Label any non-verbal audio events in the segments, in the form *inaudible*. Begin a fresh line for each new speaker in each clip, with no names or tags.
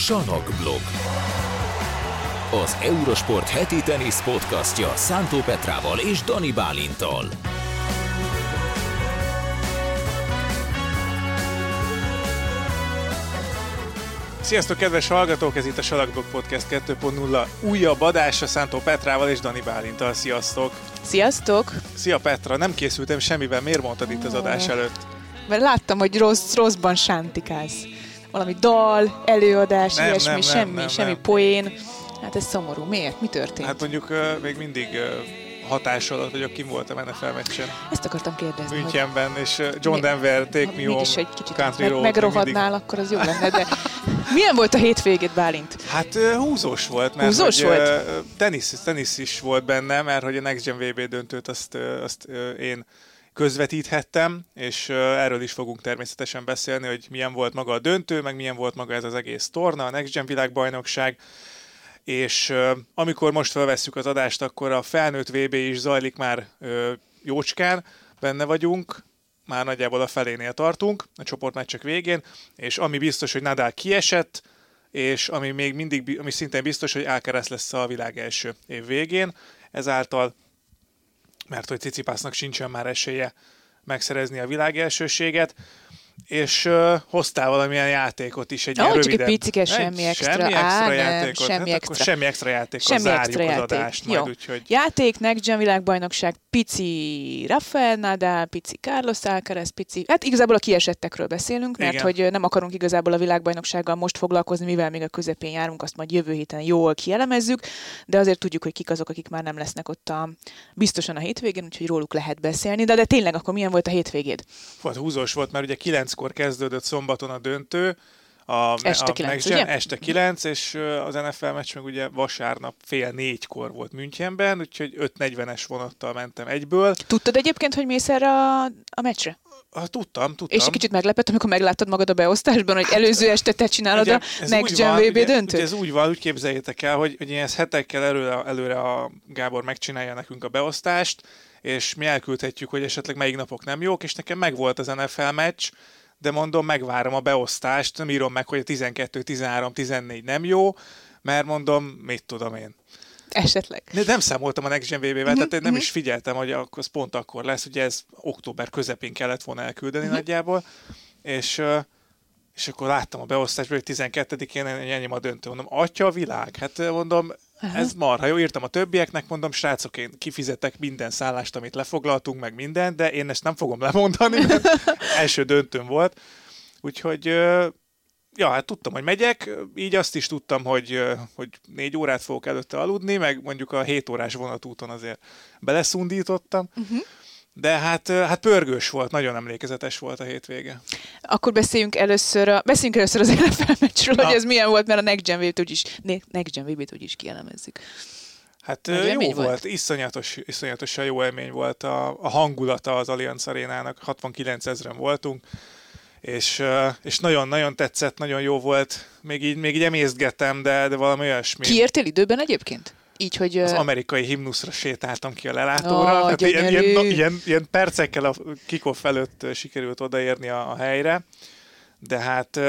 Sanokblog. Az Eurosport heti tenisz podcastja Szántó Petrával és Dani Bálintal.
Sziasztok, kedves hallgatók! Ez itt a Salakblog Podcast 2.0 újabb adása Szántó Petrával és Dani Bálintal. Sziasztok!
Sziasztok!
Szia Petra, nem készültem semmivel. Miért mondtad itt az adás előtt?
Mert láttam, hogy rossz, rosszban sántikálsz. Valami dal, előadás,
Nem,
ilyesmi,
nem, nem,
semmi,
nem,
semmi
nem.
poén. Hát ez szomorú. Miért? Mi történt?
Hát mondjuk uh, még mindig uh, hatás alatt vagyok, kim voltam NFL meccsen
Ezt akartam kérdezni. hogy
Münchenben, és uh, John
Mi-
Denver, Take
ha
Me Home,
egy kicsit
Country
meg,
Road.
megrohadnál, akkor az jó lenne, de milyen volt a hétvégét, Bálint?
Hát uh, húzós volt, mert
Húzós
hogy,
volt?
Uh, tenisz, tenisz is volt benne, mert hogy a Next Gen VB döntőt azt, uh, azt én közvetíthettem, és erről is fogunk természetesen beszélni, hogy milyen volt maga a döntő, meg milyen volt maga ez az egész torna, a Next Gen világbajnokság, és amikor most felvesszük az adást, akkor a felnőtt VB is zajlik már jócskán, benne vagyunk, már nagyjából a felénél tartunk, a csoportmeccsek végén, és ami biztos, hogy Nadal kiesett, és ami még mindig, ami szintén biztos, hogy Alcaraz lesz a világ első év végén, ezáltal, mert hogy Cicipásznak sincsen már esélye megszerezni a világ elsőséget, és uh, hoztál valamilyen játékot is, egy
Ó,
ilyen
csak egy
röviden.
picike, semmi extra.
Semmi
Á,
extra
nem,
játékot.
semmi
hát Akkor
extra.
semmi extra játékot
Semmi
zárjuk
extra
az
játék.
adást
Jó.
majd, úgyhogy
Játék, Next Gen világbajnokság, pici Rafael Nadal, pici Carlos Alcaraz, pici... Hát igazából a kiesettekről beszélünk, mert
Igen.
hogy nem akarunk igazából a világbajnoksággal most foglalkozni, mivel még a közepén járunk, azt majd jövő héten jól kielemezzük, de azért tudjuk, hogy kik azok, akik már nem lesznek ott a, biztosan a hétvégén, úgyhogy róluk lehet beszélni. De, de tényleg akkor milyen volt a hétvégéd?
volt húzós volt, mert ugye kilenckor kezdődött szombaton a döntő, a,
Este
a
kilenc,
Next Gen,
ugye?
Este 9, és az NFL meccs meg ugye vasárnap fél négykor volt Münchenben, úgyhogy 5.40-es vonattal mentem egyből.
Tudtad egyébként, hogy mész erre a, a meccsre?
Ah, tudtam, tudtam.
És egy kicsit meglepett, amikor megláttad magad a beosztásban, hogy előző este te csinálod
Ugye,
a
ez
Next Gen VB döntőt?
Ugye ez úgy van, úgy képzeljétek el, hogy, hogy ezt hetekkel előre, előre a Gábor megcsinálja nekünk a beosztást, és mi elküldhetjük, hogy esetleg melyik napok nem jók, és nekem megvolt az NFL meccs, de mondom, megvárom a beosztást, nem írom meg, hogy a 12, 13, 14 nem jó, mert mondom, mit tudom én.
Esetleg.
De nem számoltam a Next Gen VB-vel,
Mhm,
tehát én nem is figyeltem, hogy az pont akkor lesz, ugye ez október közepén kellett volna elküldeni
Mhm.
nagyjából, és, és akkor láttam a beosztásból, hogy 12-én ennyi a döntő. Mondom, atya a világ, hát mondom,
Aha.
ez marha jó, írtam a többieknek, mondom, srácok, én kifizetek minden szállást, amit lefoglaltunk, meg minden, de én ezt nem fogom lemondani, mert *laughs* első döntőm volt. Úgyhogy ja, hát tudtam, hogy megyek, így azt is tudtam, hogy, hogy négy órát fogok előtte aludni, meg mondjuk a 7 órás vonatúton azért beleszundítottam, uh-huh. de hát, hát pörgős volt, nagyon emlékezetes volt a hétvége.
Akkor beszéljünk először, a, beszéljünk először az NFL meccsről,
Na.
hogy ez milyen volt, mert a Next Gen VB-t úgyis, ne- Next Gen VB-t úgyis kielemezzük.
Hát
Nagy
jó volt,
volt?
iszonyatos, iszonyatosan jó élmény volt a, a hangulata az Allianz Arénának, 69 ezeren voltunk, és, és nagyon-nagyon tetszett, nagyon jó volt, még így, még így emészgettem, de, de valami olyasmi.
Kiértél időben egyébként? Így, hogy...
Az amerikai himnuszra sétáltam ki a lelátóra.
Ó,
hát ilyen, ilyen, ilyen, ilyen percekkel a kickoff előtt sikerült odaérni a, a helyre, de hát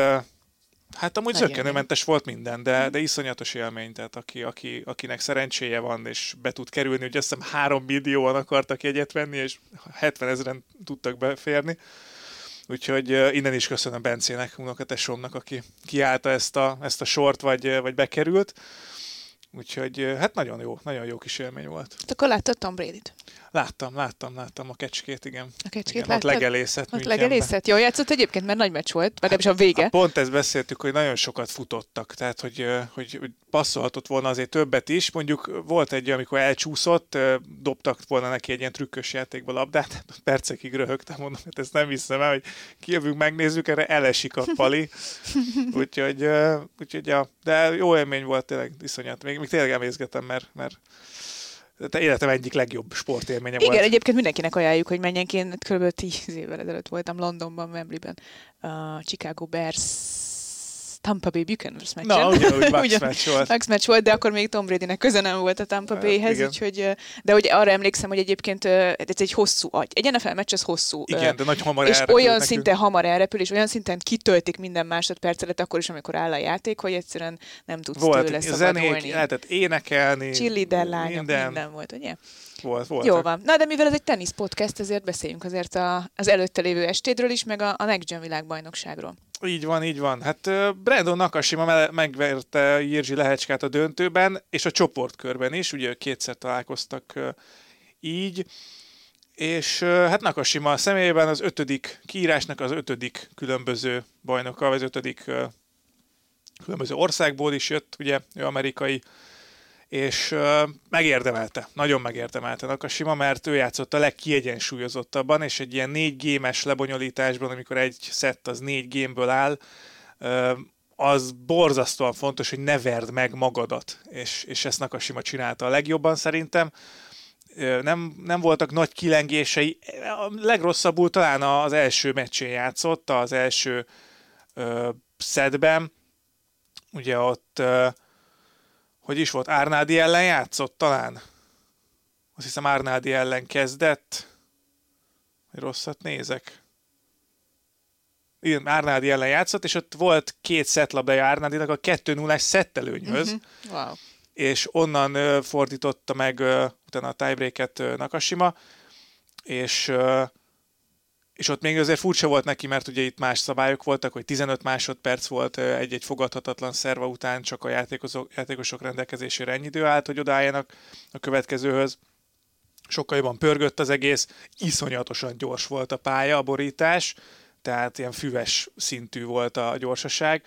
hát amúgy zökkenőmentes volt minden, de, de iszonyatos élmény, tehát aki, aki, akinek szerencséje van, és be tud kerülni, hogy azt hiszem három millióan akartak jegyet venni, és 70 ezeren tudtak beférni. Úgyhogy innen is köszönöm Bencének, unokatesomnak, aki kiállta ezt a, ezt a sort, vagy, vagy bekerült. Úgyhogy hát nagyon jó, nagyon jó kis élmény volt.
Hát akkor láttad Tom Brady-t?
Láttam, láttam, láttam a kecskét, igen.
A kecskét
igen ott
láttad?
legelészet
Ott legelészet? Jól játszott egyébként, mert nagy meccs volt, vagy nem is a vége.
Hát pont ezt beszéltük, hogy nagyon sokat futottak, tehát hogy, hogy, hogy passzolhatott volna azért többet is. Mondjuk volt egy, amikor elcsúszott, dobtak volna neki egy ilyen trükkös játékba labdát, *laughs* percekig röhögtem, mondom, hogy ezt nem hiszem el, hogy kijövünk, megnézzük, erre elesik a pali. *laughs* Úgyhogy, úgyhogy ja, de jó élmény volt tényleg, iszonyat. Még, még tényleg emészgetem, mert, mert te életem egyik legjobb sportélménye
Igen,
volt.
egyébként mindenkinek ajánljuk, hogy menjen ki. Én Kb. 10 évvel ezelőtt voltam Londonban, Wembleyben. A Chicago Bears Tampa Bay Buccaneers meccsen.
Na, ugyanúgy *laughs* Bucks meccs volt.
Bucks meccs volt, de akkor még Tom Bradynek köze nem volt a Tampa
Hát,
Bayhez,
igen.
úgyhogy, de hogy arra emlékszem, hogy egyébként ez egy hosszú agy. Egy NFL meccs az hosszú.
Igen, de nagy hamar
és olyan
nekünk.
szinten hamar elrepül, és olyan szinten kitöltik minden másodpercelet, akkor is, amikor áll a játék, hogy egyszerűen nem tudsz
Volt
tőle
zenék, lehetett énekelni.
Cheerleader lányok, minden.
minden.
volt, ugye?
Volt, volt.
Jó van. Na, de mivel ez egy tenisz podcast, ezért beszéljünk azért a, az előtte lévő estédről is, meg a, a Next Gen világbajnokságról.
Így van, így van. Hát Brandon Nakashima megverte Jirzsi Lehecskát a döntőben, és a csoportkörben is, ugye kétszer találkoztak így, és hát Nakashima személyében az ötödik kiírásnak az ötödik különböző bajnoka, vagy az ötödik különböző országból is jött, ugye, ő amerikai, és megérdemelte, nagyon megérdemelte Nakashima, mert ő játszott a legkiegyensúlyozottabban, és egy ilyen négy gémes lebonyolításban, amikor egy szett az négy gémből áll, az borzasztóan fontos, hogy ne verd meg magadat, és, és ezt Nakashima csinálta a legjobban szerintem. Nem, nem voltak nagy kilengései, a legrosszabbul talán az első meccsén játszott, az első ö, szedben, ugye ott hogy is volt, Árnádi ellen játszott talán? Azt hiszem Árnádi ellen kezdett. Hogy rosszat nézek. Igen, Árnádi ellen játszott, és ott volt két szetlabdája Árnádinak a 2-0-es szettelőnyhöz,
Mhm. Wow.
és onnan ö, fordította meg ö, utána a tiebreaket Nakashima, és ö, és ott még azért furcsa volt neki, mert ugye itt más szabályok voltak, hogy 15 másodperc volt egy-egy fogadhatatlan szerva után, csak a játékosok, játékosok rendelkezésére ennyi idő állt, hogy odálljanak a következőhöz. Sokkal jobban pörgött az egész, iszonyatosan gyors volt a pálya, a borítás, tehát ilyen füves szintű volt a gyorsaság,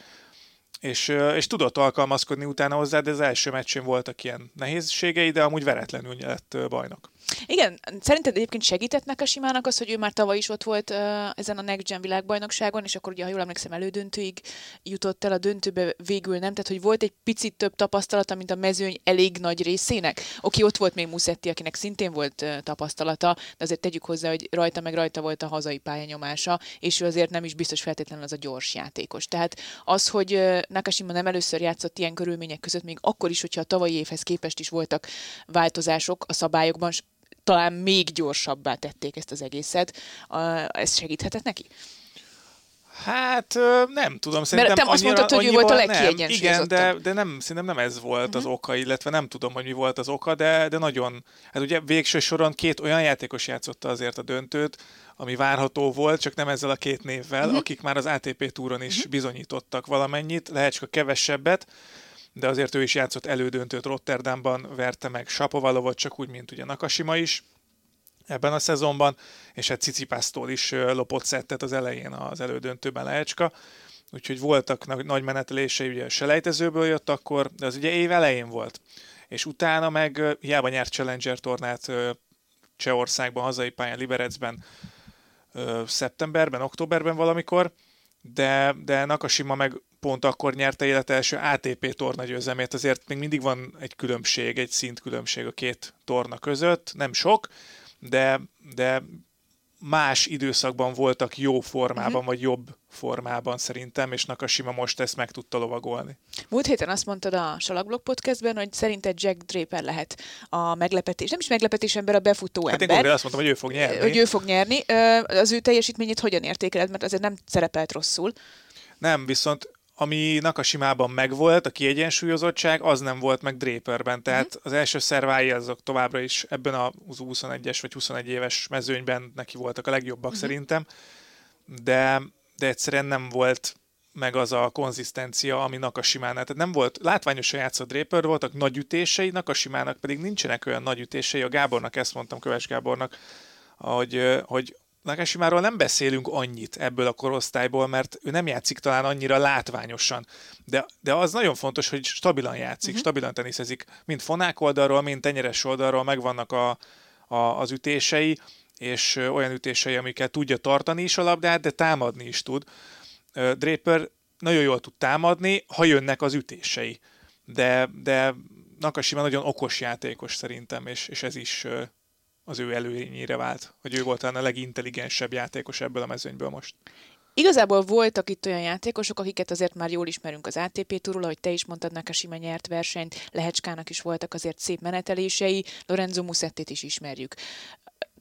és, és tudott alkalmazkodni utána hozzá, de az első meccsén voltak ilyen nehézségei, de amúgy veretlenül lett bajnok.
Igen, szerinted egyébként segített Nakashimának az, hogy ő már tavaly is ott volt uh, ezen a Next Gen világbajnokságon, és akkor ugye, ha jól emlékszem, elődöntőig jutott el a döntőbe, végül nem, tehát hogy volt egy picit több tapasztalata, mint a mezőny elég nagy részének. Oké, ott volt még Musetti, akinek szintén volt uh, tapasztalata, de azért tegyük hozzá, hogy rajta meg rajta volt a hazai pályanyomása, és ő azért nem is biztos feltétlenül az a gyors játékos. Tehát az, hogy uh, Nakashima nem először játszott ilyen körülmények között, még akkor is, hogyha a tavalyi évhez képest is voltak változások a szabályokban, talán még gyorsabbá tették ezt az egészet. Ez segíthetett neki?
Hát nem tudom, szerintem
te azt mondtad, hogy ő volt a
nem. Igen,
legkiegyensúlyozottabb.
de, de nem, szerintem nem ez volt uh-huh. az oka, illetve nem tudom, hogy mi volt az oka, de, de nagyon, hát ugye végső soron két olyan játékos játszotta azért a döntőt, ami várható volt, csak nem ezzel a két névvel, uh-huh. akik már az ATP túron is uh-huh. bizonyítottak valamennyit, lehetska kevesebbet, de azért ő is játszott elődöntőt Rotterdamban, verte meg Sapovalovot, csak úgy, mint ugye Nakashima is ebben a szezonban, és hát Cicipásztól is lopott szettet az elején az elődöntőben Lehecska, úgyhogy voltak na- nagy menetelései, ugye selejtezőből jött akkor, de az ugye év elején volt. És utána meg hiába nyert Challenger tornát Csehországban, hazai pályán, Liberecben, szeptemberben, októberben valamikor, de, de Nakashima meg pont akkor nyerte élete első ATP torna győzelmét, azért még mindig van egy különbség, egy szintkülönbség a két torna között, nem sok, de, de más időszakban voltak jó formában, uh-huh. vagy jobb formában szerintem, és Nakashima most ezt meg tudta lovagolni.
Múlt héten azt mondtad a Salakblog podcastben, hogy szerinted Jack Draper lehet a meglepetés, nem is meglepetés ember, a befutó
Hát én
ember.
konkrétan azt mondtam, hogy ő fog nyerni.
hogy ő fog nyerni. Az ő teljesítményét hogyan értékeled, mert azért nem szerepelt rosszul.
Nem, viszont ami Nakasimában megvolt, a kiegyensúlyozottság, az nem volt meg Draperben. Tehát uh-huh. az első szervái azok továbbra is ebben a 21-es vagy 21 éves mezőnyben neki voltak a legjobbak uh-huh. szerintem, de, de egyszerűen nem volt meg az a konzisztencia, ami Nakasimánál. Tehát nem volt, látványosan játszott Draper, voltak nagy ütései, Nakasimának pedig nincsenek olyan nagy ütései. A Gábornak ezt mondtam, Köves Gábornak, hogy, hogy Nakashimáról nem beszélünk annyit ebből a korosztályból, mert ő nem játszik talán annyira látványosan, de, de az nagyon fontos, hogy stabilan játszik, uh-huh. stabilan teniszezik, mind fonák oldalról, mind tenyeres oldalról megvannak a, a, az ütései, és olyan ütései, amiket tudja tartani is a labdát, de támadni is tud. Draper nagyon jól tud támadni, ha jönnek az ütései, de, de Nakashima nagyon okos játékos szerintem, és, és ez is az ő előnyére vált, hogy ő volt a legintelligensebb játékos ebből a mezőnyből most.
Igazából voltak itt olyan játékosok, akiket azért már jól ismerünk az ATP túról, ahogy te is mondtad, Nakashima nyert versenyt, Lehecskának is voltak azért szép menetelései, Lorenzo Musettit is ismerjük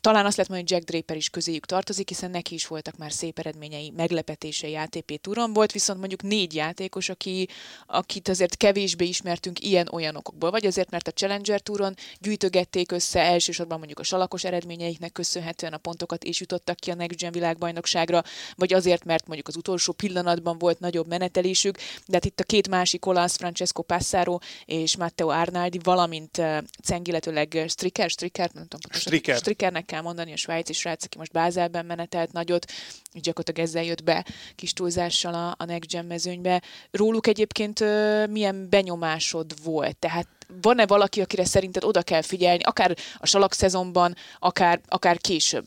talán azt lehet mondani, hogy Jack Draper is közéjük tartozik, hiszen neki is voltak már szép eredményei, meglepetései ATP túron. Volt viszont mondjuk négy játékos, aki, akit azért kevésbé ismertünk ilyen-olyan okokból. Vagy azért, mert a Challenger túron gyűjtögették össze elsősorban mondjuk a salakos eredményeiknek köszönhetően a pontokat, és jutottak ki a Next Gen világbajnokságra, vagy azért, mert mondjuk az utolsó pillanatban volt nagyobb menetelésük, de hát itt a két másik olasz, Francesco Passaro és Matteo Arnaldi, valamint uh, Cengi, illetőleg Stricker, Stricker, nem tudom,
Stricker.
Strickernek kell mondani, a svájci srác, aki most Bázelben menetelt nagyot, gyakorlatilag ezzel jött be kis túlzással a, a Next Gen mezőnybe. Róluk egyébként ö, milyen benyomásod volt? Tehát van-e valaki, akire szerinted oda kell figyelni, akár a salak szezonban, akár, akár később?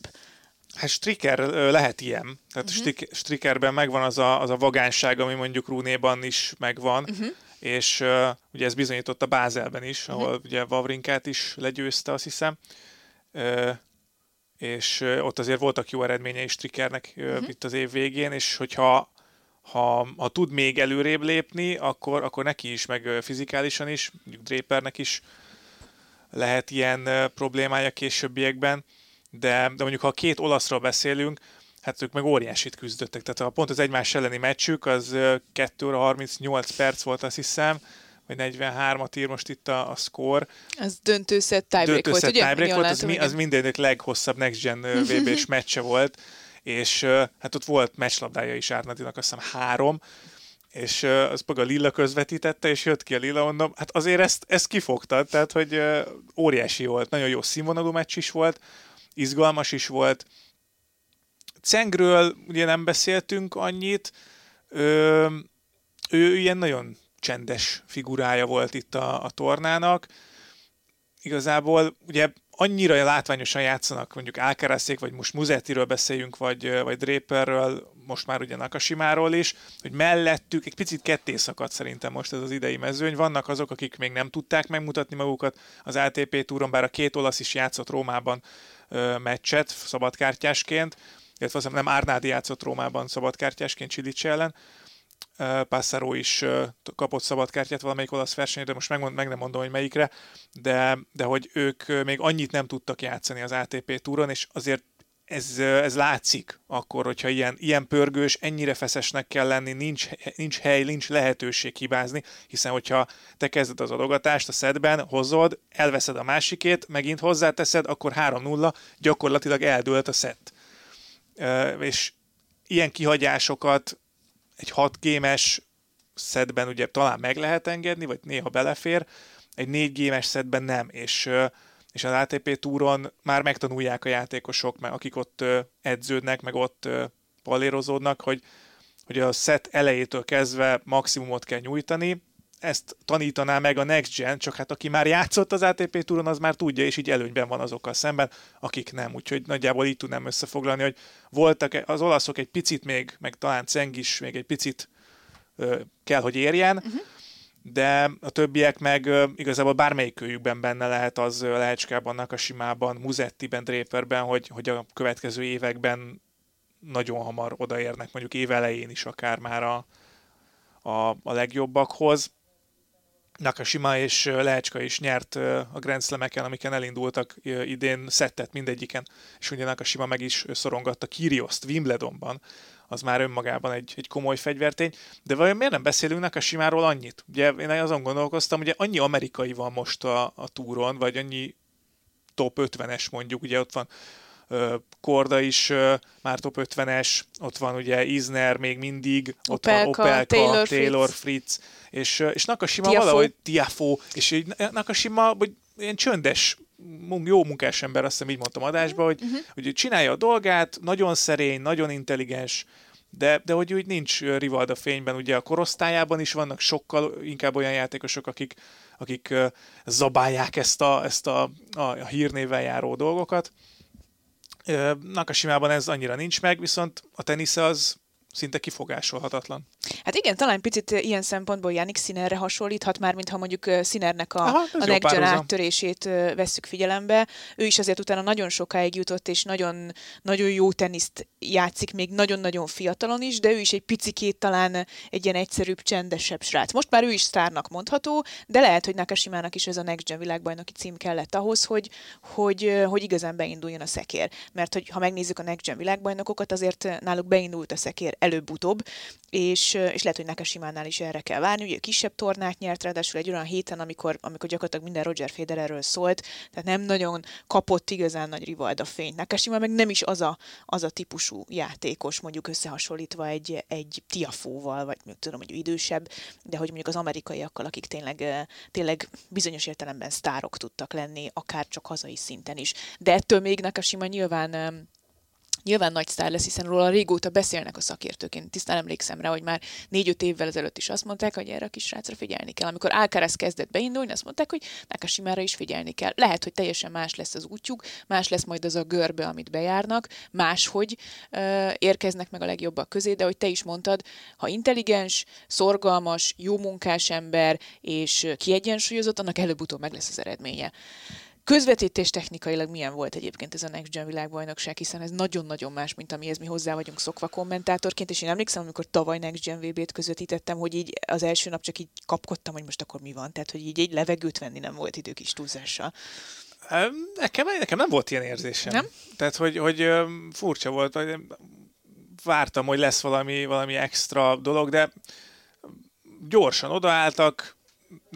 Hát Striker lehet ilyen. Tehát uh-huh. Strikerben megvan az a, az a vagánság, ami mondjuk Rúnéban is megvan, uh-huh. és uh, ugye ez bizonyított a Bázelben is, ahol uh-huh. ugye Vavrinkát is legyőzte, azt hiszem. Uh, és ott azért voltak jó eredményei Strikernek uh-huh. itt az év végén, és hogyha ha, ha tud még előrébb lépni, akkor, akkor neki is, meg fizikálisan is, mondjuk Drapernek is lehet ilyen problémája későbbiekben, de, de mondjuk ha két olaszról beszélünk, hát ők meg óriásit küzdöttek. Tehát a pont az egymás elleni meccsük, az 2 óra 38 perc volt, azt hiszem, vagy 43-at ír most itt a, a score.
Az döntőszett tiebreak volt, ugye?
tiebreak volt, az, mi, az mindenik leghosszabb Next Gen *laughs* VB-s meccse volt, és hát ott volt meccslabdája is Árnadinak, azt hiszem három, és az meg a Lilla közvetítette, és jött ki a Lilla, mondom, hát azért ezt, ezt kifogtad, tehát hogy óriási volt, nagyon jó színvonalú meccs is volt, izgalmas is volt. Cengről ugye nem beszéltünk annyit, ö, ő ilyen nagyon csendes figurája volt itt a, a tornának. Igazából ugye annyira látványosan játszanak, mondjuk Alcarazék, vagy most Muzettiről beszéljünk, vagy, vagy Draperről, most már ugye Nakashimáról is, hogy mellettük egy picit ketté szakadt szerintem most ez az idei mezőny. Vannak azok, akik még nem tudták megmutatni magukat az ATP túron, bár a két olasz is játszott Rómában ö, meccset szabadkártyásként, illetve azt nem Árnádi játszott Rómában szabadkártyásként Csilics ellen, Passaro is kapott szabadkártyát valamelyik olasz versenyre, de most meg, meg nem mondom, hogy melyikre, de, de hogy ők még annyit nem tudtak játszani az ATP túron, és azért ez, ez látszik akkor, hogyha ilyen, ilyen pörgős, ennyire feszesnek kell lenni, nincs, nincs hely, nincs lehetőség hibázni, hiszen hogyha te kezded az adogatást a szedben, hozod, elveszed a másikét, megint hozzáteszed, akkor 3-0, gyakorlatilag eldőlt a szett. És ilyen kihagyásokat egy 6 gémes szedben ugye talán meg lehet engedni, vagy néha belefér, egy 4 gémes szedben nem, és, és az ATP túron már megtanulják a játékosok, akik ott edződnek, meg ott pallérozódnak, hogy, hogy a set elejétől kezdve maximumot kell nyújtani, ezt tanítaná meg a Next Gen, csak hát aki már játszott az ATP túron, az már tudja, és így előnyben van azokkal szemben, akik nem. Úgyhogy nagyjából így tudnám összefoglalni, hogy voltak az olaszok egy picit még, meg talán Ceng is még egy picit ö, kell, hogy érjen, uh-huh. de a többiek meg ö, igazából bármelyikőjükben benne lehet az Lehecskában, Nakasimában, Muzettiben, Draperben, hogy, hogy a következő években nagyon hamar odaérnek, mondjuk év elején is akár már a, a, a legjobbakhoz. Nakashima és Lehecska is nyert a Grand Slam-eken, amiken elindultak idén szettet mindegyiken, és ugye Nakashima meg is szorongatta Kyrgioszt Wimbledonban, az már önmagában egy, egy komoly fegyvertény, de vajon miért nem beszélünk Nakashimáról annyit? Ugye én azon gondolkoztam, ugye annyi amerikai van most a, a túron, vagy annyi top 50-es mondjuk, ugye ott van Korda is már top 50-es, ott van ugye Isner még mindig, ott Opelka, van Opelka, Taylor, Taylor Fritz, Fritz és, és Nakashima Tiafo. valahogy Tiafo, és így Nakashima hogy ilyen csöndes, jó munkás ember, azt hiszem így mondtam adásba, hogy, uh-huh. hogy csinálja a dolgát, nagyon szerény, nagyon intelligens, de, de hogy úgy nincs Rivalda fényben, ugye a korosztályában is vannak sokkal inkább olyan játékosok, akik, akik zabálják ezt a, ezt a, a, a hírnével járó dolgokat, Nakasimában ez annyira nincs meg, viszont a tenisze az szinte kifogásolhatatlan.
Hát igen, talán picit ilyen szempontból Janik Sinerre hasonlíthat már, mintha mondjuk Sinernek a,
Aha,
a next gen áttörését vesszük figyelembe. Ő is azért utána nagyon sokáig jutott, és nagyon, nagyon jó teniszt játszik, még nagyon-nagyon fiatalon is, de ő is egy picikét talán egy ilyen egyszerűbb, csendesebb srác. Most már ő is sztárnak mondható, de lehet, hogy Nakashimának is ez a Next Gen világbajnoki cím kellett ahhoz, hogy, hogy, hogy igazán beinduljon a szekér. Mert hogy ha megnézzük a Next Gen világbajnokokat, azért náluk beindult a szekér előbb-utóbb, és, és lehet, hogy Nakashimánál is erre kell várni. Ugye kisebb tornát nyert, ráadásul egy olyan héten, amikor, amikor gyakorlatilag minden Roger Federerről szólt, tehát nem nagyon kapott igazán nagy rivalda fényt. Nakashima meg nem is az a, az a típusú játékos, mondjuk összehasonlítva egy, egy Tiafóval, vagy mondjuk tudom, hogy idősebb, de hogy mondjuk az amerikaiakkal, akik tényleg, tényleg bizonyos értelemben sztárok tudtak lenni, akár csak hazai szinten is. De ettől még Nakashima nyilván Nyilván nagy sztár lesz, hiszen róla régóta beszélnek a szakértők. Én tisztán emlékszem rá, hogy már négy-öt évvel ezelőtt is azt mondták, hogy erre a kis srácra figyelni kell. Amikor Alcaraz kezdett beindulni, azt mondták, hogy Nakashimára is figyelni kell. Lehet, hogy teljesen más lesz az útjuk, más lesz majd az a görbe, amit bejárnak, máshogy ö, érkeznek meg a legjobbak közé, de hogy te is mondtad, ha intelligens, szorgalmas, jó munkás ember és kiegyensúlyozott, annak előbb-utóbb meg lesz az eredménye. Közvetítés technikailag milyen volt egyébként ez a Next Gen világbajnokság, hiszen ez nagyon-nagyon más, mint amihez mi hozzá vagyunk szokva kommentátorként, és én emlékszem, amikor tavaly Next Gen VB-t közvetítettem, hogy így az első nap csak így kapkodtam, hogy most akkor mi van, tehát hogy így egy levegőt venni nem volt idő kis túlzással.
Em, Nekem, nekem nem volt ilyen érzésem.
Nem?
Tehát, hogy, hogy furcsa volt, hogy vártam, hogy lesz valami, valami extra dolog, de gyorsan odaálltak,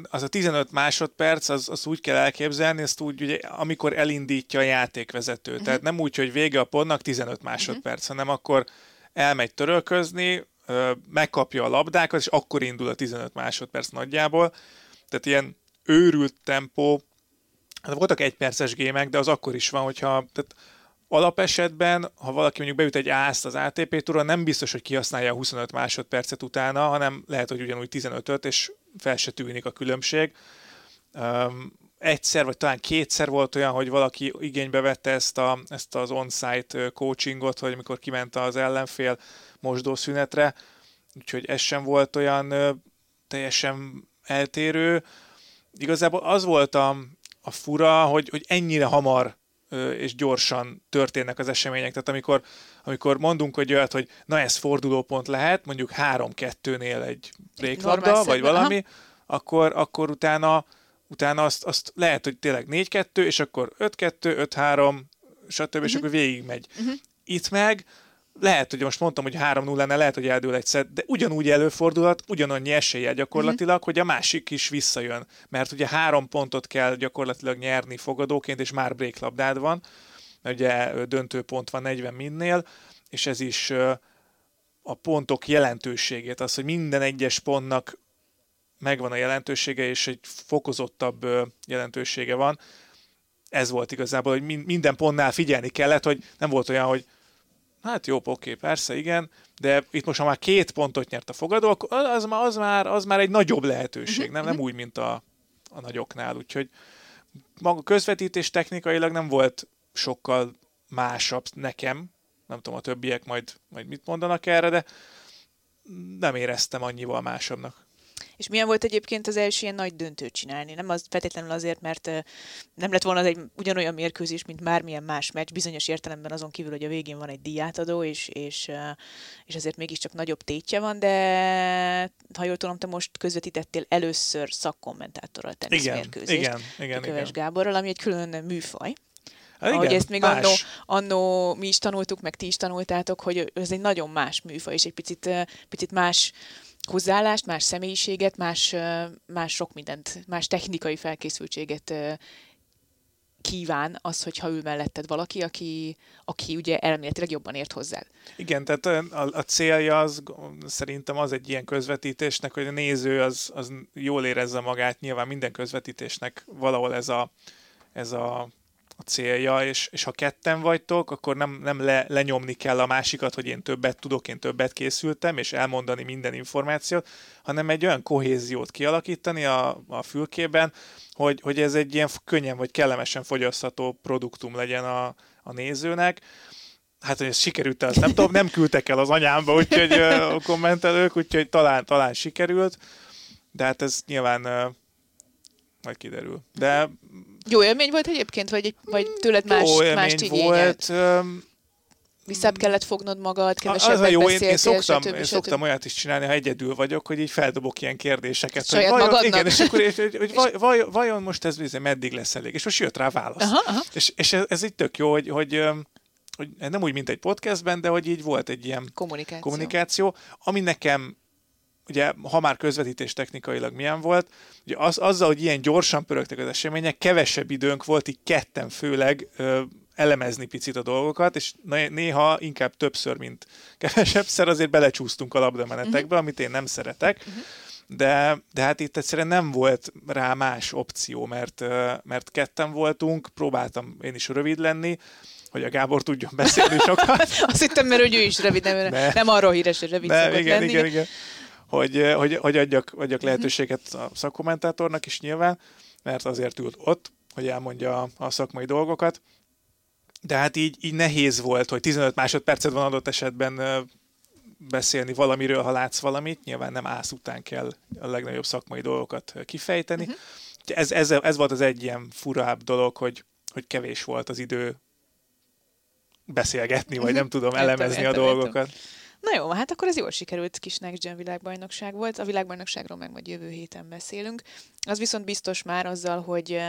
az a 15 másodperc, az, az úgy kell elképzelni, ezt úgy, ugye, amikor elindítja a játékvezető. Uh-huh. Tehát nem úgy, hogy vége a pontnak 15 másodperc, uh-huh. hanem akkor elmegy törölközni, megkapja a labdákat, és akkor indul a 15 másodperc nagyjából. Tehát ilyen őrült tempó, hát voltak egyperces gémek, de az akkor is van, hogyha tehát alapesetben, ha valaki mondjuk beüt egy ászt az ATP túron, nem biztos, hogy kihasználja a 25 másodpercet utána, hanem lehet, hogy ugyanúgy 15-öt, és fel se tűnik a különbség. Um, egyszer, vagy talán kétszer volt olyan, hogy valaki igénybe vette ezt, a, ezt az on-site coachingot, hogy amikor kiment az ellenfél mosdószünetre, úgyhogy ez sem volt olyan ö, teljesen eltérő. Igazából az volt a, a fura, hogy, hogy ennyire hamar és gyorsan történnek az események. Tehát amikor, amikor mondunk, hogy olyat, hogy na ez fordulópont lehet, mondjuk 3-2-nél egy
normál
vagy valami, akkor, akkor utána, utána azt, azt lehet, hogy tényleg 4-2, és akkor 5-2, 5-3, stb., uh-huh. és akkor végigmegy.
Uh-huh.
Itt meg lehet, hogy most mondtam, hogy 3 0 lehet, hogy eldől egy szett, de ugyanúgy előfordulhat, ugyanannyi esélye gyakorlatilag, uh-huh. hogy a másik is visszajön. Mert ugye három pontot kell gyakorlatilag nyerni fogadóként, és már breaklabdád van, ugye döntő pont van 40 minnél, és ez is a pontok jelentőségét, az, hogy minden egyes pontnak megvan a jelentősége, és egy fokozottabb jelentősége van. Ez volt igazából, hogy min- minden pontnál figyelni kellett, hogy nem volt olyan, hogy hát jó, oké, persze, igen, de itt most ha már két pontot nyert a fogadó, akkor az már, az már, az már egy nagyobb lehetőség, nem, nem úgy, mint a, a nagyoknál. Úgyhogy maga közvetítés technikailag nem volt sokkal másabb nekem, nem tudom, a többiek majd, majd mit mondanak erre, de nem éreztem annyival másabbnak.
És milyen volt egyébként az első ilyen nagy döntőt csinálni? Nem az feltétlenül azért, mert nem lett volna az egy ugyanolyan mérkőzés, mint bármilyen más meccs, bizonyos értelemben azon kívül, hogy a végén van egy díjátadó, és, és, és azért mégiscsak nagyobb tétje van, de ha jól tudom, te most közvetítettél először szakkommentátorral
Igen,
teniszmérkőzést.
igen, igen,
Köves
igen.
Gáborral, ami egy külön műfaj.
Hát
Ahogy
igen,
ezt még
más.
annó, annó mi is tanultuk, meg ti is tanultátok, hogy ez egy nagyon más műfaj, és egy picit, picit más hozzáállást, más személyiséget, más, más sok mindent, más technikai felkészültséget kíván az, hogyha ül melletted valaki, aki, aki ugye elméletileg jobban ért hozzád.
Igen, tehát a, a célja az szerintem az egy ilyen közvetítésnek, hogy a néző az, az jól érezze magát, nyilván minden közvetítésnek valahol ez a, ez a, a célja, és, és ha ketten vagytok, akkor nem, nem le, lenyomni kell a másikat, hogy én többet tudok, én többet készültem, és elmondani minden információt, hanem egy olyan kohéziót kialakítani a, a fülkében, hogy, hogy ez egy ilyen könnyen vagy kellemesen fogyasztható produktum legyen a, a nézőnek, Hát, hogy ez sikerült, azt nem tudom, nem küldtek el az anyámba, úgyhogy a kommentelők, úgyhogy talán, talán sikerült, de hát ez nyilván majd kiderül. De
jó élmény volt egyébként, vagy, vagy tőled más,
jó
mást
igényelt? volt.
Visszább kellett fognod magad, kevesebbet
Az a jó, én, én szoktam, stb. én szoktam olyat is csinálni, ha egyedül vagyok, hogy így feldobok ilyen kérdéseket.
Saját
hogy
vajon,
Igen, és akkor, hogy, hogy, *laughs* vaj, vaj, vajon most ez meddig lesz elég? És most jött rá válasz.
Aha, aha.
És, és ez, ez így tök jó, hogy, hogy hogy nem úgy, mint egy podcastben, de hogy így volt egy ilyen
kommunikáció,
kommunikáció ami nekem ugye, ha már közvetítés technikailag milyen volt, ugye az, azzal, hogy ilyen gyorsan pörögtek az események, kevesebb időnk volt, így ketten főleg ö, elemezni picit a dolgokat, és néha inkább többször, mint kevesebbszer azért belecsúsztunk a labdamenetekbe, uh-huh. amit én nem szeretek. Uh-huh. De, de hát itt egyszerűen nem volt rá más opció, mert, mert ketten voltunk, próbáltam én is rövid lenni, hogy a Gábor tudjon beszélni *laughs* sokat.
Azt hittem, mert hogy ő is rövid, nem, *laughs* ne. nem arról híres, hogy rövid
ne, igen, lenni. igen, igen. Hogy, hogy, hogy adjak, adjak lehetőséget a szakkommentátornak is nyilván, mert azért ült ott, hogy elmondja a, szakmai dolgokat. De hát így, így nehéz volt, hogy 15 másodpercet van adott esetben beszélni valamiről, ha látsz valamit. Nyilván nem ász után kell a legnagyobb szakmai dolgokat kifejteni. Uh-huh. Ez, ez, ez volt az egy ilyen furább dolog, hogy, hogy kevés volt az idő beszélgetni, vagy nem tudom, elemezni értem, a dolgokat. Értem.
Na jó, hát akkor ez jól sikerült kis Next Gen világbajnokság volt. A világbajnokságról meg majd jövő héten beszélünk. Az viszont biztos már azzal, hogy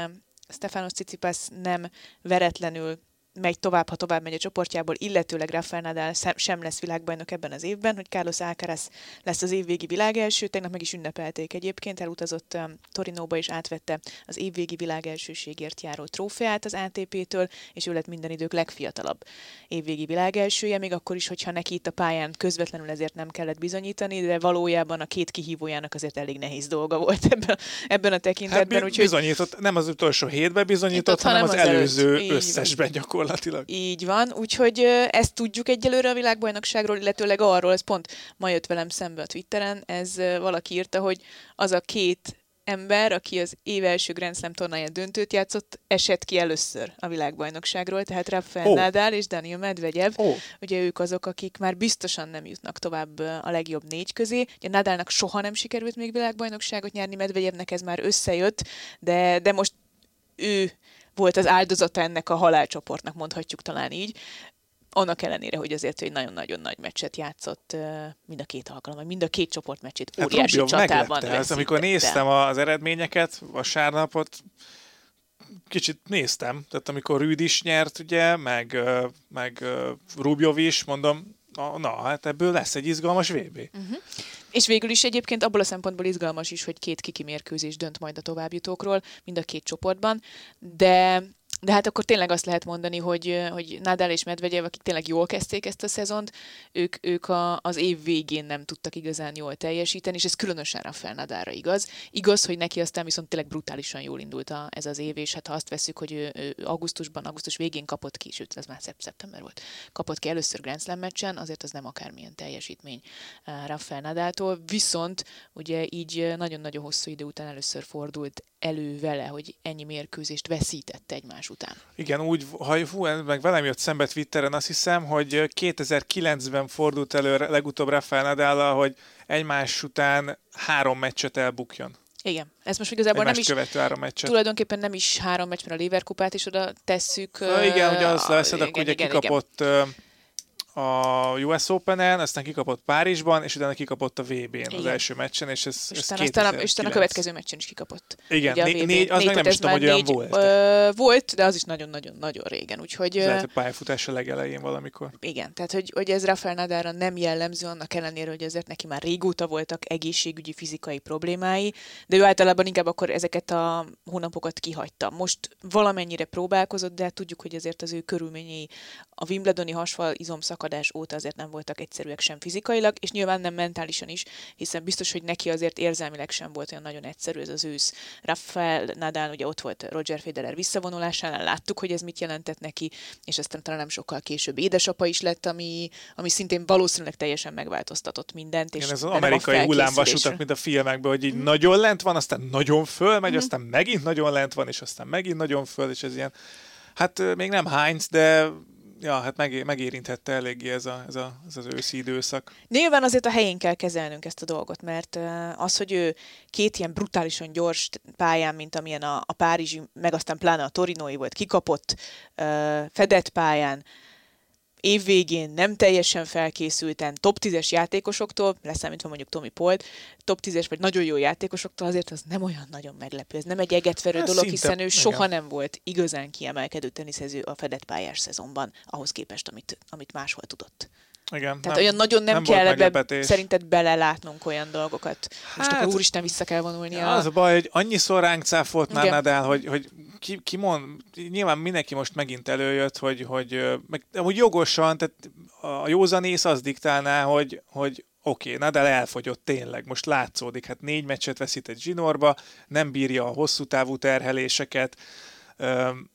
Stefanos Tsitsipas nem veretlenül megy tovább, ha tovább megy a csoportjából, illetőleg Rafael Nadal sem lesz világbajnok ebben az évben, hogy Carlos Alcaraz lesz az évvégi világelső, tegnap meg is ünnepelték egyébként, elutazott um, Torinóba és átvette az évvégi világelsőségért járó trófeát az ATP-től, és ő lett minden idők legfiatalabb évvégi világelsője, még akkor is, hogyha neki itt a pályán közvetlenül ezért nem kellett bizonyítani, de valójában a két kihívójának azért elég nehéz dolga volt ebben, ebben a tekintetben. Hát,
úgyhogy... bizonyított, nem az utolsó hétben bizonyított, hanem az, az előző előtt. összesben gyakorlatilag gyakorlatilag.
Így van, úgyhogy ezt tudjuk egyelőre a világbajnokságról, illetőleg arról, ez pont ma jött velem szembe a Twitteren, ez valaki írta, hogy az a két ember, aki az év első Grand Slam tornáján döntőt játszott, esett ki először a világbajnokságról, tehát Rafael oh. Nadal és Daniel Medvegyev. Oh. Ugye ők azok, akik már biztosan nem jutnak tovább a legjobb négy közé. Ugye Nadalnak soha nem sikerült még világbajnokságot nyerni, Medvegyevnek ez már összejött, de, de most ő volt az áldozata ennek a halálcsoportnak, mondhatjuk talán így. Annak ellenére, hogy azért egy nagyon-nagyon nagy meccset játszott mind a két alkalommal, mind a két csoportmeccsét hát óriási hát, csatában
ez, amikor néztem az eredményeket, vasárnapot, kicsit néztem, tehát amikor Rüd is nyert, ugye, meg, meg Rubjov is, mondom, na, na, hát ebből lesz egy izgalmas VB. Uh-huh.
És végül is egyébként abból a szempontból izgalmas is, hogy két kiki mérkőzés dönt majd a továbbjutókról, mind a két csoportban, de de hát akkor tényleg azt lehet mondani, hogy, hogy Nadal és Medvegyev, akik tényleg jól kezdték ezt a szezont, ők, ők a, az év végén nem tudtak igazán jól teljesíteni, és ez különösen Rafael Nadalra igaz. Igaz, hogy neki aztán viszont tényleg brutálisan jól indult a, ez az év, és hát ha azt veszük, hogy ő, ő augusztusban, augusztus végén kapott ki, sőt, ez már szeptember volt, kapott ki először Grand Slam meccsen, azért az nem akármilyen teljesítmény Rafael Nadaltól, viszont ugye így nagyon-nagyon hosszú idő után először fordult elő vele, hogy ennyi mérkőzést veszített egymás után.
Igen, úgy, ha hú, meg velem jött szembe Twitteren, azt hiszem, hogy 2009-ben fordult elő legutóbb Rafael Nadal, hogy egymás után három meccset elbukjon.
Igen, ez most igazából nem is, három meccset. tulajdonképpen nem is három meccs, mert a Lever kupát is oda tesszük.
Na, igen, ugye az leszed, akkor ugye igen, kikapott igen a US Open-en, aztán kikapott Párizsban, és utána kikapott a VB-n az első meccsen, és ez, ez
aztán, aztán, a, aztán a következő meccsen is kikapott.
Igen, Ugye né- négy, az négy, meg nem is tudom, hogy olyan volt.
Ö, volt, de az is nagyon-nagyon-nagyon régen, úgyhogy... Ez
lehet, hogy pályafutás a legelején valamikor.
Igen, tehát hogy, hogy ez Rafael Nadára nem jellemző, annak ellenére, hogy ezért neki már régóta voltak egészségügyi, fizikai problémái, de ő általában inkább akkor ezeket a hónapokat kihagyta. Most valamennyire próbálkozott, de hát tudjuk, hogy ezért az ő körülményei a Wimbledoni hasfal izomszak szakadás óta azért nem voltak egyszerűek sem fizikailag, és nyilván nem mentálisan is, hiszen biztos, hogy neki azért érzelmileg sem volt olyan nagyon egyszerű ez az ősz. Rafael Nadal ugye ott volt Roger Federer visszavonulásánál, láttuk, hogy ez mit jelentett neki, és aztán talán nem sokkal később édesapa is lett, ami, ami szintén valószínűleg teljesen megváltoztatott mindent. És
Igen, ez az amerikai hullámvasutak, mint a filmekben, hogy így mm. nagyon lent van, aztán nagyon föl megy, mm. aztán megint nagyon lent van, és aztán megint nagyon föl, és ez ilyen Hát még nem Heinz, de ja, hát meg, megérinthette eléggé ez, a, ez, a, ez az őszi időszak.
Nyilván azért a helyén kell kezelnünk ezt a dolgot, mert az, hogy ő két ilyen brutálisan gyors pályán, mint amilyen a, a Párizsi, meg aztán pláne a Torinói volt, kikapott fedett pályán, évvégén nem teljesen felkészülten top 10-es játékosoktól, leszámítva mondjuk Tomi Polt, top 10-es vagy nagyon jó játékosoktól, azért az nem olyan nagyon meglepő. Ez nem egy egetverő Ez dolog, szinte, hiszen ő igen. soha nem volt igazán kiemelkedő teniszező a fedett pályás szezonban, ahhoz képest, amit, amit máshol tudott.
Igen,
Tehát nem, olyan nagyon nem, nem kell ebbe szerinted belelátnunk olyan dolgokat. Most hát, akkor úristen vissza kell vonulni.
Ja, a... Az a baj, hogy annyiszor ránk cáfolt már Nadal, hogy, hogy ki, ki mond, nyilván mindenki most megint előjött, hogy, hogy meg, amúgy jogosan, tehát a józanész az diktálná, hogy, hogy oké, okay, Nadal elfogyott tényleg, most látszódik, hát négy meccset veszített zsinórba, nem bírja a hosszú távú terheléseket,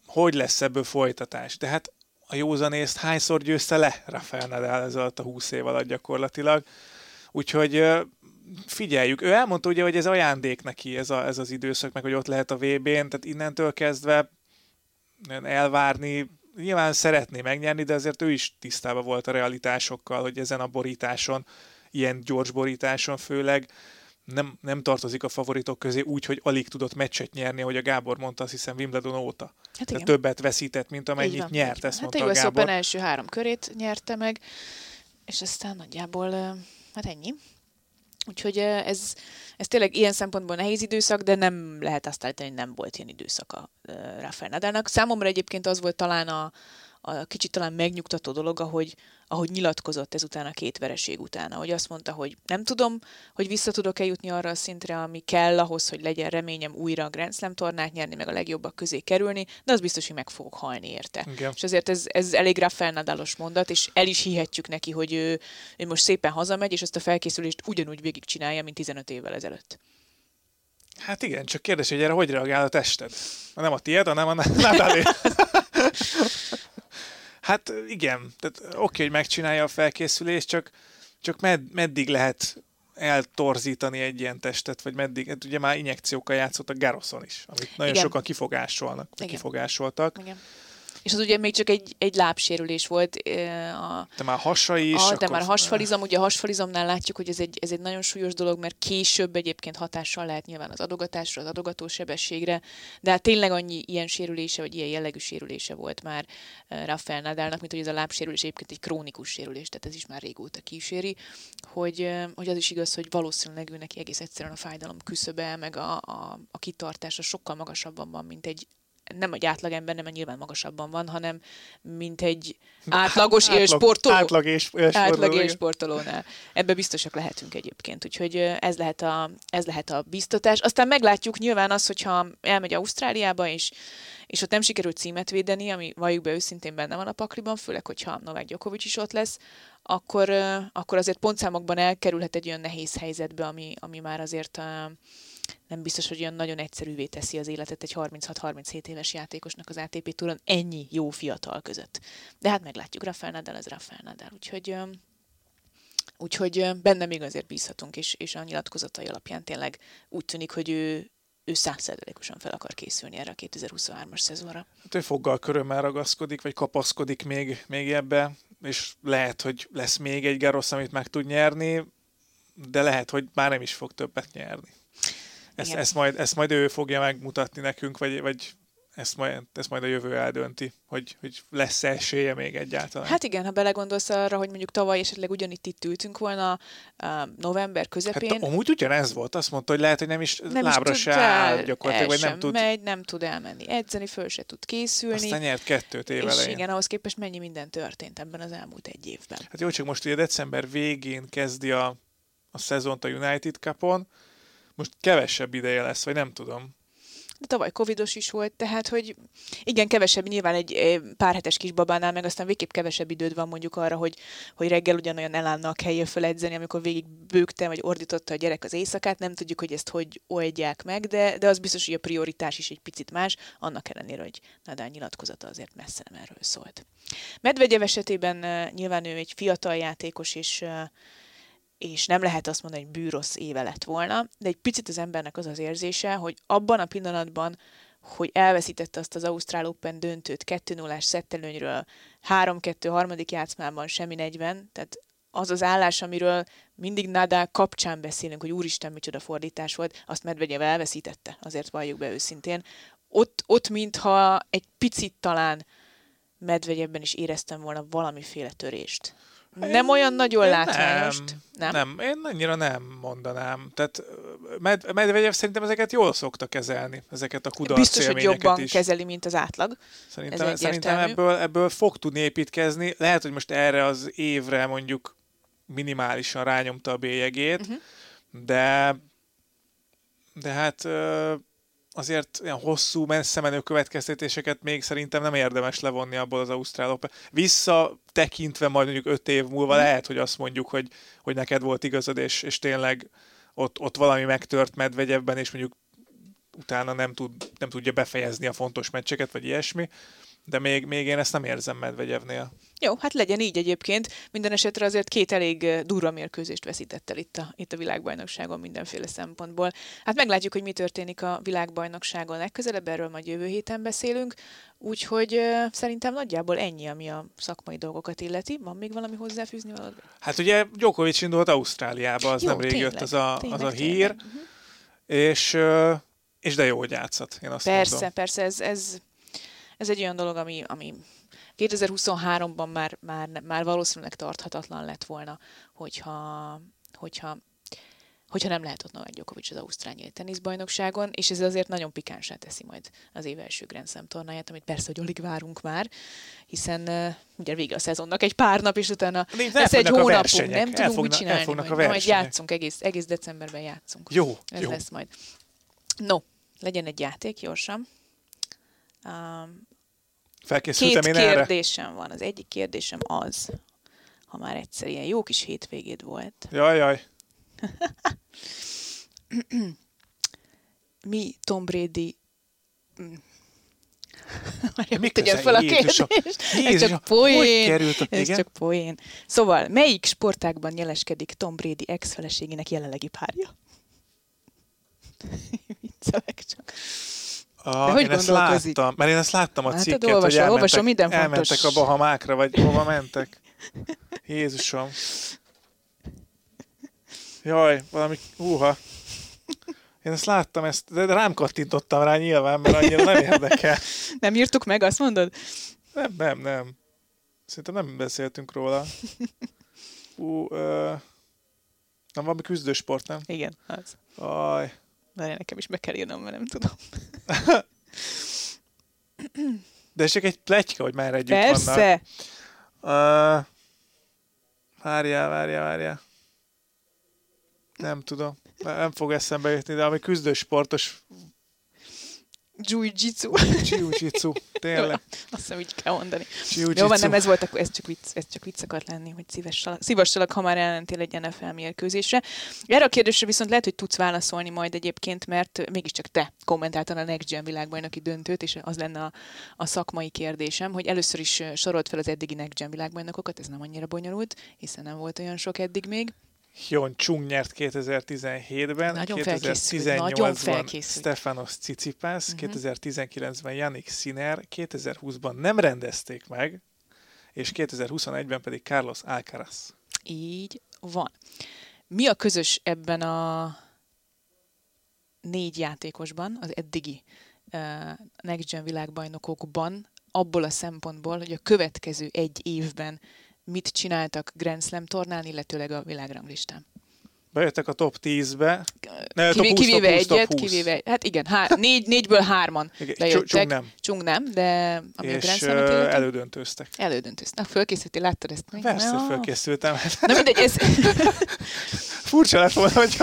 hogy lesz ebből folytatás. De hát a józanészt hányszor győzte le Rafael Nadal ez alatt a 20 év alatt gyakorlatilag. Úgyhogy figyeljük. Ő elmondta ugye, hogy ez ajándék neki ez, a, ez az időszak, meg hogy ott lehet a VB-n, tehát innentől kezdve elvárni, nyilván szeretné megnyerni, de azért ő is tisztában volt a realitásokkal, hogy ezen a borításon, ilyen gyors borításon főleg, nem, nem tartozik a favoritok közé úgy, hogy alig tudott meccset nyerni, ahogy a Gábor mondta, azt hiszem Wimbledon óta. Hát igen. többet veszített, mint amennyit van, nyert, ezt
hát
mondta a, Gábor.
Open első három körét nyerte meg, és aztán nagyjából, hát ennyi. Úgyhogy ez, ez tényleg ilyen szempontból nehéz időszak, de nem lehet azt állítani, hogy nem volt ilyen időszak a Rafael Nadalnak. Számomra egyébként az volt talán a, a kicsit talán megnyugtató dolog, ahogy, ahogy nyilatkozott ezután a két vereség után, ahogy azt mondta, hogy nem tudom, hogy vissza tudok-e jutni arra a szintre, ami kell ahhoz, hogy legyen reményem újra a Grand Slam tornát nyerni, meg a legjobbak közé kerülni, de az biztos, hogy meg fogok halni érte. Igen. És azért ez, ez elég Rafael Nadalos mondat, és el is hihetjük neki, hogy ő, ő most szépen hazamegy, és ezt a felkészülést ugyanúgy végigcsinálja, mint 15 évvel ezelőtt.
Hát igen, csak kérdés, hogy erre hogy reagál a tested? Nem a tiéd, hanem a Nadalé. *laughs* Hát igen, tehát oké, okay, hogy megcsinálja a felkészülést, csak, csak med, meddig lehet eltorzítani egy ilyen testet, vagy meddig, hát ugye már injekciókkal játszott a Garoszon is, amit nagyon Igen. sokan kifogásolnak, Igen. kifogásoltak. Igen.
És az ugye még csak egy, egy lábsérülés volt. A,
de már hasa is.
A, de már hasfalizom, ugye a hasfalizomnál látjuk, hogy ez egy, ez egy nagyon súlyos dolog, mert később egyébként hatással lehet nyilván az adogatásra, az adogató sebességre, de hát tényleg annyi ilyen sérülése, vagy ilyen jellegű sérülése volt már Rafael Nadalnak, mint hogy ez a lábsérülés egyébként egy krónikus sérülés, tehát ez is már régóta kíséri, hogy, hogy az is igaz, hogy valószínűleg ő neki egész egyszerűen a fájdalom küszöbe, meg a, a, a kitartása sokkal magasabban van, mint egy nem egy átlagember, nem nyilván magasabban van, hanem mint egy *laughs* átlagos átlag, élsportoló.
Átlag, élsportoló.
Átlag élsportolónál. Ebbe biztosak lehetünk egyébként, úgyhogy ez lehet, a, ez lehet a biztatás. Aztán meglátjuk nyilván az, hogyha elmegy Ausztráliába, és, és ott nem sikerült címet védeni, ami valljuk be őszintén benne van a pakliban, főleg, hogyha Novák Djokovic is ott lesz, akkor, akkor azért pontszámokban elkerülhet egy olyan nehéz helyzetbe, ami, ami már azért nem biztos, hogy olyan nagyon egyszerűvé teszi az életet egy 36-37 éves játékosnak az ATP túron ennyi jó fiatal között. De hát meglátjuk, Rafael Nadal az Rafael Nadal, úgyhogy Úgyhogy benne még azért bízhatunk, és, és a nyilatkozatai alapján tényleg úgy tűnik, hogy ő, ő százszerzelékosan fel akar készülni erre a 2023-as szezonra.
Hát ő foggal körömmel ragaszkodik, vagy kapaszkodik még, még ebbe, és lehet, hogy lesz még egy Garosz, amit meg tud nyerni, de lehet, hogy már nem is fog többet nyerni. Ezt, ezt, majd, ezt majd ő fogja megmutatni nekünk, vagy, vagy ezt majd, ezt majd a jövő eldönti, hogy, hogy lesz -e esélye még egyáltalán.
Hát igen, ha belegondolsz arra, hogy mondjuk tavaly esetleg ugyanitt itt ültünk volna uh, november közepén. Hát
amúgy ugyanez volt, azt mondta, hogy lehet, hogy nem is nem lábra is se áll gyakorlatilag, vagy nem tud.
megy, nem tud elmenni edzeni, föl se tud készülni.
Aztán nyert kettőt év És
igen, ahhoz képest mennyi minden történt ebben az elmúlt egy évben.
Hát jó, csak most ugye december végén kezdi a, a szezont a United Cupon, most kevesebb ideje lesz, vagy nem tudom.
De tavaly covidos is volt, tehát, hogy igen, kevesebb, nyilván egy pár hetes kisbabánál, meg aztán végképp kevesebb időd van mondjuk arra, hogy, hogy reggel ugyanolyan elállna a kellje föledzeni, amikor végig bőgte, vagy ordította a gyerek az éjszakát, nem tudjuk, hogy ezt hogy oldják meg, de, de az biztos, hogy a prioritás is egy picit más, annak ellenére, hogy Nadal nyilatkozata azért messze nem erről szólt. Medvegyev esetében uh, nyilván ő egy fiatal játékos, és uh, és nem lehet azt mondani, hogy bűrossz éve lett volna, de egy picit az embernek az az érzése, hogy abban a pillanatban, hogy elveszítette azt az Ausztrál Open döntőt 2-0-ás szettelőnyről, 3-2 harmadik játszmában semmi 40, tehát az az állás, amiről mindig Nadal kapcsán beszélünk, hogy úristen, micsoda fordítás volt, azt Medvegyev elveszítette, azért valljuk be őszintén. Ott, ott mintha egy picit talán Medvegyebben is éreztem volna valamiféle törést. Nem olyan nagyon látványos.
Nem, nem, nem, én annyira nem mondanám. Tehát Med- Medvegyev szerintem ezeket jól szokta kezelni, ezeket a kudarc
Biztos, hogy jobban
is.
kezeli, mint az átlag.
Szerintem, Ez szerintem ebből, ebből fog tudni építkezni. Lehet, hogy most erre az évre mondjuk minimálisan rányomta a bélyegét, uh-huh. de de hát azért ilyen hosszú, messze menő következtetéseket még szerintem nem érdemes levonni abból az Ausztrál Open. Visszatekintve majd mondjuk öt év múlva mm. lehet, hogy azt mondjuk, hogy, hogy neked volt igazad, és, és tényleg ott, ott valami megtört Medvegyevben, és mondjuk utána nem, tud, nem tudja befejezni a fontos meccseket, vagy ilyesmi de még, még én ezt nem érzem Medvegyevnél.
Jó, hát legyen így egyébként. Minden esetre azért két elég durva mérkőzést veszített el itt a, itt a világbajnokságon mindenféle szempontból. Hát meglátjuk, hogy mi történik a világbajnokságon legközelebb, erről majd jövő héten beszélünk. Úgyhogy szerintem nagyjából ennyi, ami a szakmai dolgokat illeti. Van még valami hozzáfűzni valami?
Hát ugye Djokovic indult Ausztráliába, az nem rég jött az a, tényleg, az a hír. Uh-huh. És, és de jó, hogy játszott, én azt
Persze,
mondom.
persze, ez, ez ez egy olyan dolog, ami, ami 2023-ban már, már, már valószínűleg tarthatatlan lett volna, hogyha, hogyha hogyha nem lehet ott Novák Djokovic az Ausztrál teniszbajnokságon, és ez azért nagyon pikánsá teszi majd az év első Grand Slam tornáját, amit persze, hogy alig várunk már, hiszen uh, ugye vége a szezonnak egy pár nap, és utána ez egy hónapunk, nem tudunk elfognak, mit csinálni, majd, majd játszunk, egész, egész decemberben játszunk.
Jó,
ez
jó.
lesz majd. No, legyen egy játék gyorsan. Um,
Felkészültem
Két
én
kérdésem
erre?
van. Az egyik kérdésem az, ha már egyszer ilyen jó kis hétvégéd volt.
Jaj, jaj. *clears throat*
Mi Tom Brady
Mi tegyen fel a kérdést.
Ez csak poén. Ez csak poén. Szóval, melyik sportákban jeleskedik Tom Brady ex-feleségének jelenlegi párja? *laughs* Viccelek csak.
A, hogy én ezt láttam, mert én ezt láttam a hát, cikket, olvasom, hogy elmentek, olvasom, minden elmentek a Bahamákra, vagy hova mentek. Jézusom. Jaj, valami, húha. Én ezt láttam, ezt, de rám kattintottam rá nyilván, mert annyira nem érdekel. *laughs*
Nem írtuk meg, azt mondod?
Nem, nem, nem. Szerintem nem beszéltünk róla. Ú, ö, nem valami küzdősport, nem?
Igen, az.
Aj.
De nekem is be kell írnom, mert nem tudom.
De ez csak egy pletyka, hogy már együtt
Persze.
vannak. Uh, várjál, várjál, várjál. Nem tudom. Nem fog eszembe jutni, de ami küzdősportos
Jiu-jitsu.
Jiu-jitsu, tényleg.
Azt hiszem, úgy kell mondani. Jiu-jitsu. Jó, van, nem ez volt, akkor ez csak vicc, ez csak vicc akart lenni, hogy szívassalak, ha már ellentél egy NFL mérkőzésre. Erre a kérdésre viszont lehet, hogy tudsz válaszolni majd egyébként, mert mégiscsak te kommentáltad a Next Gen világbajnoki döntőt, és az lenne a, a szakmai kérdésem, hogy először is sorolt fel az eddigi Next Gen világbajnokokat, ez nem annyira bonyolult, hiszen nem volt olyan sok eddig még.
Hyun Chung nyert 2017-ben,
nagyon 2018-ban
Stefanos Tsitsipas, uh-huh. 2019-ben Yannick Sinner, 2020-ban nem rendezték meg, és 2021-ben pedig Carlos Alcaraz.
Így van. Mi a közös ebben a négy játékosban, az eddigi uh, Next Gen világbajnokokban, abból a szempontból, hogy a következő egy évben mit csináltak Grand Slam tornán, illetőleg a világranglistán.
Bejöttek a top 10-be.
Ne, Kivé, top 20, kivéve top 20, egyet, top 20. kivéve, hát igen, hár, négy, négyből hárman igen, bejöttek. Csung nem. Csung nem, de
ami és a illeti, elődöntőztek.
Elődöntőztek. Na, fölkészültél, láttad ezt?
Persze, no. fölkészültem.
Na mindegy, ez... *laughs*
Furcsa lett volna, hogy,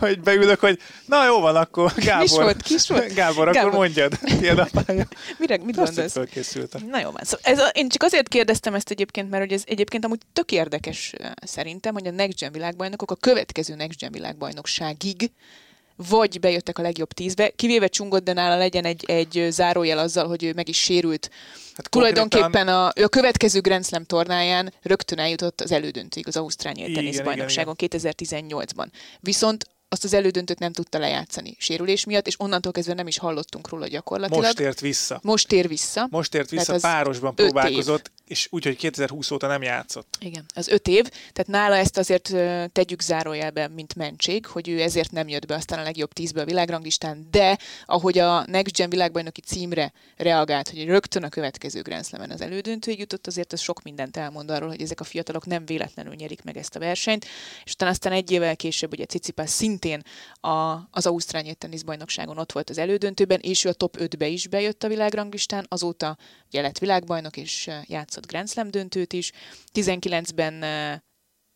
hogy beülök, hogy na jó van, akkor Gábor. Kis
volt, kis volt.
Gábor, Gábor. akkor mondjad, tiéd a pálya.
Mire, mit Azt gondolsz?
fölkészültem.
Na jó van. Szóval ez a, én csak azért kérdeztem ezt egyébként, mert hogy ez egyébként amúgy tök érdekes szerintem, hogy a Next Gen világbajnokok a következő Next Gen világbajnokságig vagy bejöttek a legjobb tízbe, kivéve Csungod, de nála legyen egy, egy zárójel azzal, hogy ő meg is sérült. Hát Tulajdonképpen a, ő a következő Grand Slam tornáján rögtön eljutott az elődöntőig az Ausztrál teniszbajnokságon 2018-ban. Viszont azt az elődöntőt nem tudta lejátszani sérülés miatt, és onnantól kezdve nem is hallottunk róla gyakorlatilag.
Most tért vissza.
Most tér vissza.
Most tért vissza, párosban próbálkozott, és úgyhogy 2020 óta nem játszott.
Igen, az öt év, tehát nála ezt azért tegyük zárójelbe, mint mentség, hogy ő ezért nem jött be aztán a legjobb tízbe a világranglistán, de ahogy a Next Gen világbajnoki címre reagált, hogy rögtön a következő Grand Slam-en az elődöntőig jutott, azért az sok mindent elmond arról, hogy ezek a fiatalok nem véletlenül nyerik meg ezt a versenyt, és utána aztán egy évvel később ugye Cicipás szintén a, az Ausztrál teniszbajnokságon ott volt az elődöntőben, és ő a top 5-be is bejött a világranglistán, azóta ugye lett világbajnok, és játszott Grand Slam döntőt is. 19-ben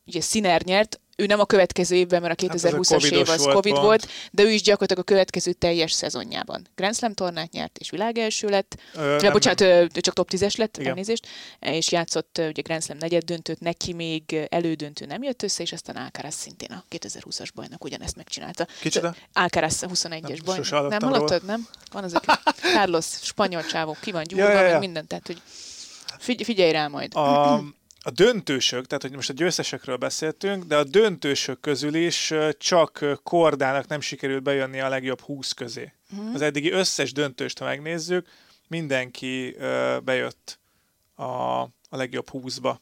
ugye Sziner nyert, ő nem a következő évben, mert a 2020-as hát év az volt Covid pont. volt, de ő is gyakorlatilag a következő teljes szezonjában. Grand Slam tornát nyert, és világelső lett, ö, ja, bocsánat, nem. csak top 10-es lett, Igen. elnézést, és játszott ugye Grand Slam negyed döntőt, neki még elődöntő nem jött össze, és aztán Alcaraz szintén a 2020-as bajnok ugyanezt megcsinálta.
Kicsoda?
Alcaraz 21-es bajnok. Nem hallottad, nem? Van az a Carlos, spanyol csávó, ki van gyúrva, ja, ja, ja. meg minden, tehát hogy figy- figyelj rá majd.
A a döntősök, tehát hogy most a győztesekről beszéltünk, de a döntősök közül is csak Kordának nem sikerült bejönni a legjobb 20 közé. Mm. Az eddigi összes döntőst, ha megnézzük, mindenki bejött a, a legjobb 20-ba.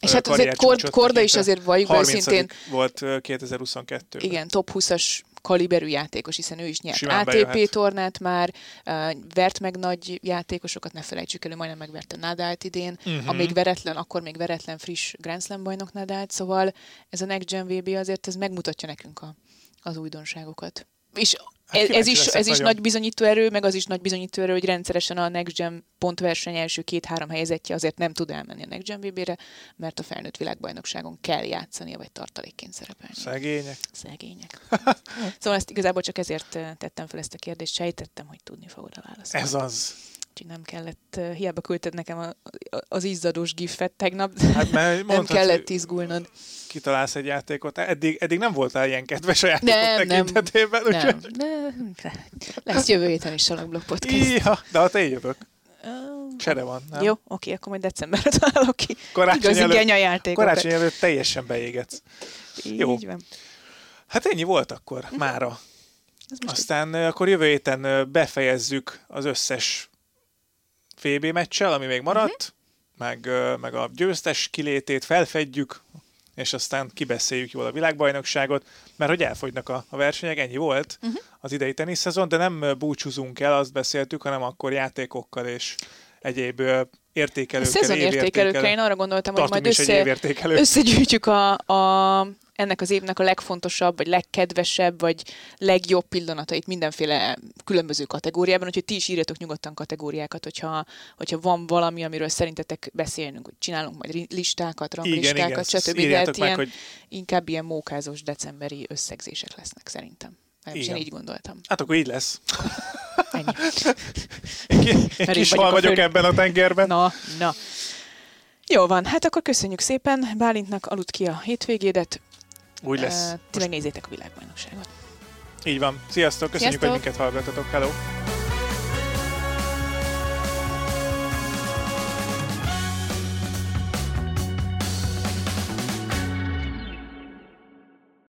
És hát azért Kord, Korda is azért valljuk
őszintén. volt 2022
Igen, top 20-as kaliberű játékos, hiszen ő is nyert Simán ATP bejöhet. tornát már, uh, vert meg nagy játékosokat, ne felejtsük elő, majdnem megverte Nadált idén, uh-huh. amíg veretlen, akkor még veretlen friss Grand Slam bajnok Nadált, szóval ez a Next Gen VB azért ez megmutatja nekünk a, az újdonságokat. És Hát ez, ez is, ez is nagy bizonyító erő, meg az is nagy bizonyító erő, hogy rendszeresen a Next Gen pontverseny első két-három helyezettje azért nem tud elmenni a Next Gen VB-re, mert a felnőtt világbajnokságon kell játszania, vagy tartalékként szerepelni.
Szegények.
Szegények. *laughs* szóval ezt igazából csak ezért eh, tettem fel ezt a kérdést, sejtettem, hogy tudni fogod a választ.
Ez az.
Úgyhogy nem kellett, hiába küldted nekem a, az izzadós gifet tegnap,
hát, mert *laughs*
nem kellett izgulnod
kitalálsz egy játékot. Eddig, eddig nem voltál ilyen kedves a játékok nem, tekintetében.
Nem, nem, nem, Lesz jövő héten is Salakblog Podcast.
Ja, de hát én jövök. Csere van, nem?
Jó, oké, akkor majd decemberre találok ki.
Karácsony Igazi
előtt, genyajátékokat.
Karácsony előtt teljesen beégetsz.
Így Jó. van.
Hát ennyi volt akkor, uh-huh. mára. Aztán így. akkor jövő héten befejezzük az összes VB meccsel, ami még maradt, uh-huh. meg, meg a győztes kilétét felfedjük, és aztán kibeszéljük jól a világbajnokságot, mert hogy elfogynak a, a versenyek, ennyi volt uh-huh. az idei teniszszezon, de nem búcsúzunk el, azt beszéltük, hanem akkor játékokkal és egyéb értékelőkkel,
értékelőkkel, én arra gondoltam, hogy majd össze, összegyűjtjük a, a ennek az évnek a legfontosabb, vagy legkedvesebb, vagy legjobb pillanatait mindenféle különböző kategóriában, úgyhogy ti is írjatok nyugodtan kategóriákat, hogyha, hogyha van valami, amiről szerintetek beszélnünk, hogy csinálunk majd listákat, ranglistákat, stb. De hát ilyen, hogy... inkább ilyen mókázós decemberi összegzések lesznek szerintem. Én így gondoltam.
Hát akkor így lesz. Ennyi. Én, én kis hal vagyok föl... ebben a tengerben.
Na, na. Jó van, hát akkor köszönjük szépen. Bálintnak aludt ki a hétvégédet.
Úgy lesz. Uh,
ti megnézzétek a világbajnokságot.
Így van. Sziasztok, köszönjük, Sziasztok. hogy minket hallgatotok. Hello!